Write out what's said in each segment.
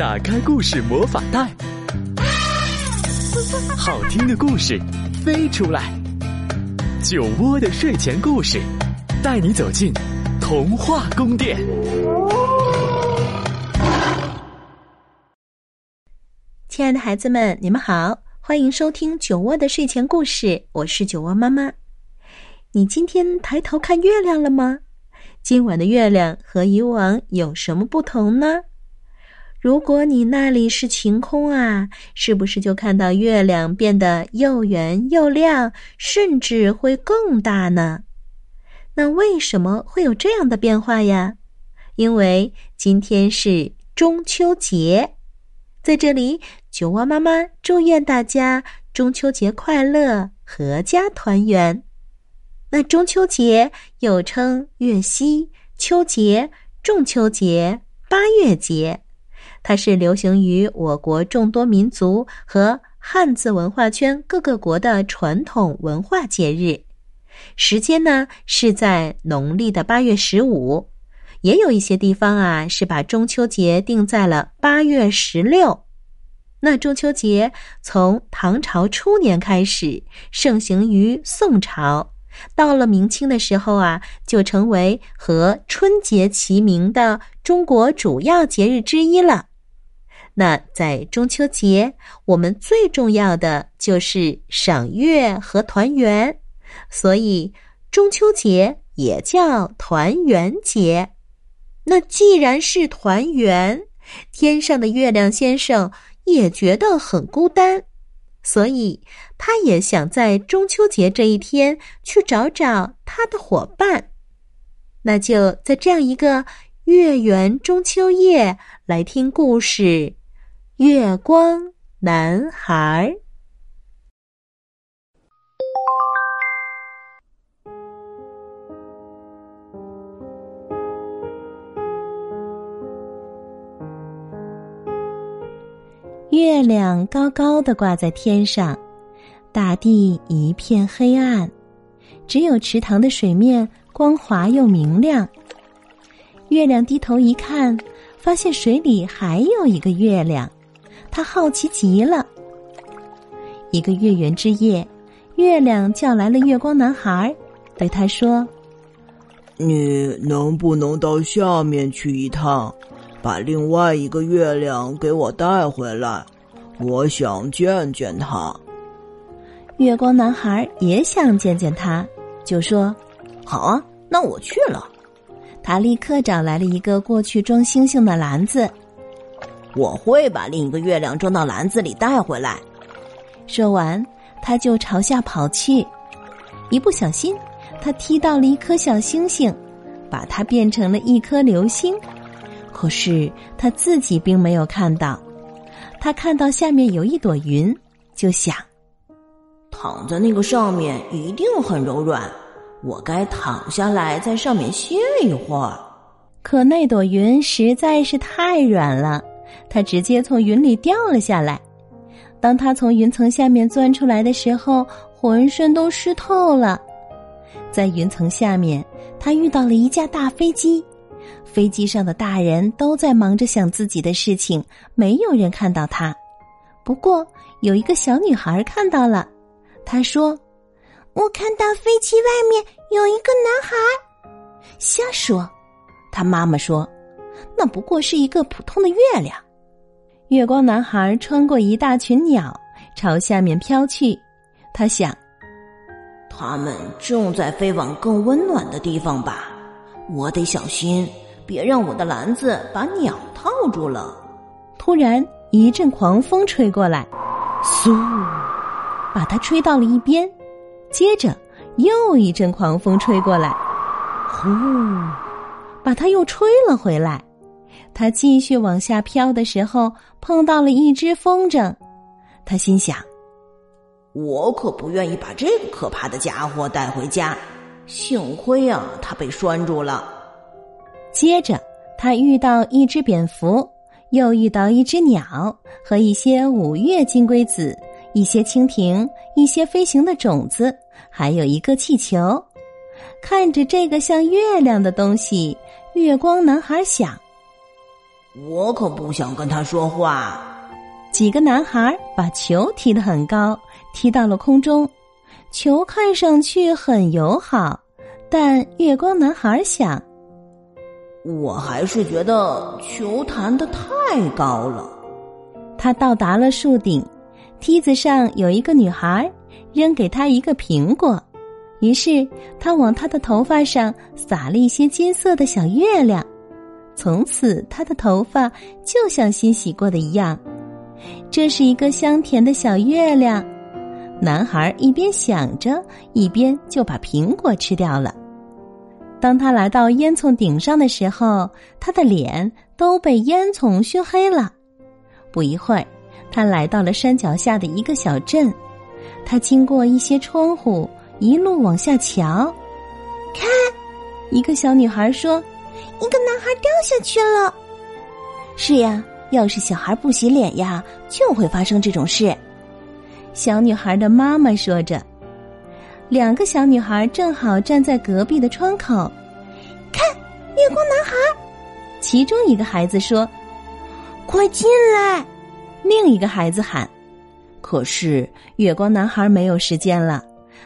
打开故事魔法袋，好听的故事飞出来。酒窝的睡前故事，带你走进童话宫殿。亲爱的孩子们，你们好，欢迎收听酒窝的睡前故事，我是酒窝妈妈。你今天抬头看月亮了吗？今晚的月亮和以往有什么不同呢？如果你那里是晴空啊，是不是就看到月亮变得又圆又亮，甚至会更大呢？那为什么会有这样的变化呀？因为今天是中秋节，在这里，九蛙妈妈祝愿大家中秋节快乐，阖家团圆。那中秋节又称月夕、秋节、中秋节、八月节，它是流行于我国众多民族和汉字文化圈各个国的传统文化节日。时间呢是在农历的八月十五，也有一些地方啊是把中秋节定在了八月十六。那中秋节从唐朝初年开始盛行于宋朝。到了明清的时候啊，就成为和春节齐名的中国主要节日之一了。那在中秋节，我们最重要的就是赏月和团圆，所以中秋节也叫团圆节。那既然是团圆，天上的月亮先生也觉得很孤单。所以，他也想在中秋节这一天去找找他的伙伴。那就在这样一个月圆中秋夜来听故事，《月光男孩》。月亮高高的挂在天上，大地一片黑暗，只有池塘的水面光滑又明亮。月亮低头一看，发现水里还有一个月亮，他好奇极了。一个月圆之夜，月亮叫来了月光男孩，对他说：“你能不能到下面去一趟？”把另外一个月亮给我带回来，我想见见他。月光男孩也想见见他，就说：“好啊，那我去了。”他立刻找来了一个过去装星星的篮子。我会把另一个月亮装到篮子里带回来。说完，他就朝下跑去。一不小心，他踢到了一颗小星星，把它变成了一颗流星。可是他自己并没有看到，他看到下面有一朵云，就想：躺在那个上面一定很柔软，我该躺下来在上面歇一会儿。可那朵云实在是太软了，他直接从云里掉了下来。当他从云层下面钻出来的时候，浑身都湿透了。在云层下面，他遇到了一架大飞机。飞机上的大人都在忙着想自己的事情，没有人看到他。不过有一个小女孩看到了，她说：“我看到飞机外面有一个男孩。”瞎说！他妈妈说：“那不过是一个普通的月亮。”月光男孩穿过一大群鸟，朝下面飘去。他想：“他们正在飞往更温暖的地方吧？我得小心。”别让我的篮子把鸟套住了！突然一阵狂风吹过来，嗖，把它吹到了一边。接着又一阵狂风吹过来，呼，把它又吹了回来。他继续往下飘的时候，碰到了一只风筝。他心想：“我可不愿意把这个可怕的家伙带回家。幸亏啊，他被拴住了。”接着，他遇到一只蝙蝠，又遇到一只鸟和一些五月金龟子，一些蜻蜓，一些飞行的种子，还有一个气球。看着这个像月亮的东西，月光男孩想：我可不想跟他说话。几个男孩把球踢得很高，踢到了空中。球看上去很友好，但月光男孩想：我还是觉得球弹得太高了。他到达了树顶，梯子上有一个女孩，扔给他一个苹果。于是他往她的头发上撒了一些金色的小月亮，从此他的头发就像新洗过的一样。这是一个香甜的小月亮。男孩一边想着，一边就把苹果吃掉了。当他来到烟囱顶上的时候，他的脸都被烟囱熏黑了。不一会儿，他来到了山脚下的一个小镇。他经过一些窗户，一路往下瞧。看，一个小女孩说：“一个男孩掉下去了。”是呀，要是小孩不洗脸呀，就会发生这种事。小女孩的妈妈说着。两个小女孩正好站在隔壁的窗口，看，月光男孩。其中一个孩子说。快进来！另一个孩子喊。可是月光男孩没有时间了，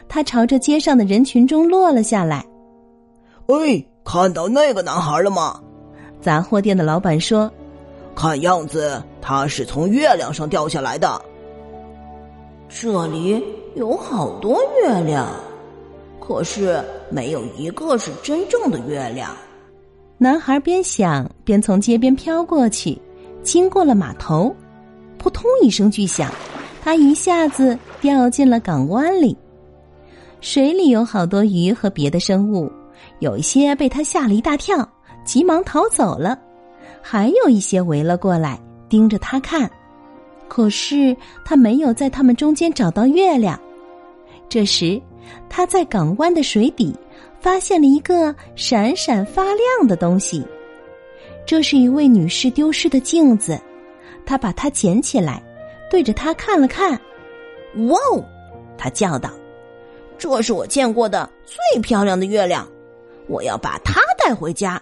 他朝着街上的人群中落了下来。哎，看到那个男孩了吗？杂货店的老板说：“看样子他是从月亮上掉下来的。”这里有好多月亮，可是没有一个是真正的月亮。男孩边想边从街边飘过去。经过了码头，扑通一声巨响，他一下子掉进了港湾里。水里有好多鱼和别的生物，有一些被他吓了一大跳，急忙逃走了；还有一些围了过来，盯着他看。可是他没有在他们中间找到月亮。这时，他在港湾的水底发现了一个闪闪发亮的东西。这是一位女士丢失的镜子，她把它捡起来，对着它看了看。哇哦！她叫道：“这是我见过的最漂亮的月亮，我要把它带回家。”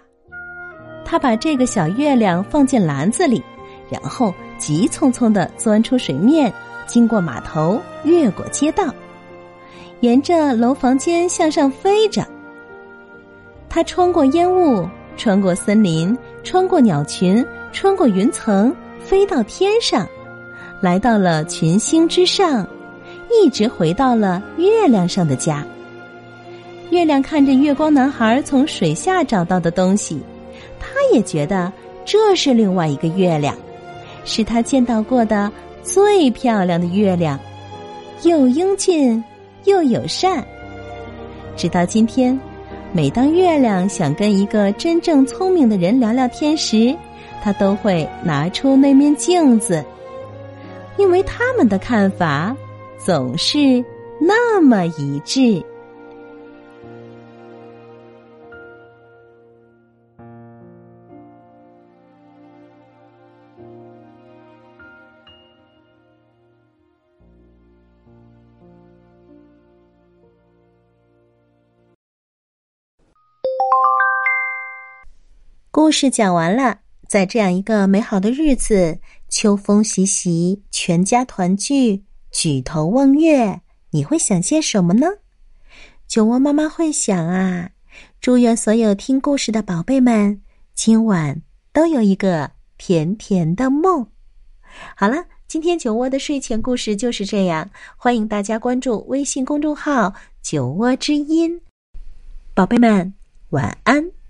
他把这个小月亮放进篮子里，然后急匆匆的钻出水面，经过码头，越过街道，沿着楼房间向上飞着。他穿过烟雾。穿过森林，穿过鸟群，穿过云层，飞到天上，来到了群星之上，一直回到了月亮上的家。月亮看着月光男孩从水下找到的东西，他也觉得这是另外一个月亮，是他见到过的最漂亮的月亮，又英俊又友善。直到今天。每当月亮想跟一个真正聪明的人聊聊天时，他都会拿出那面镜子，因为他们的看法总是那么一致。故事讲完了，在这样一个美好的日子，秋风习习，全家团聚，举头望月，你会想些什么呢？酒窝妈妈会想啊，祝愿所有听故事的宝贝们今晚都有一个甜甜的梦。好了，今天酒窝的睡前故事就是这样，欢迎大家关注微信公众号“酒窝之音”，宝贝们晚安。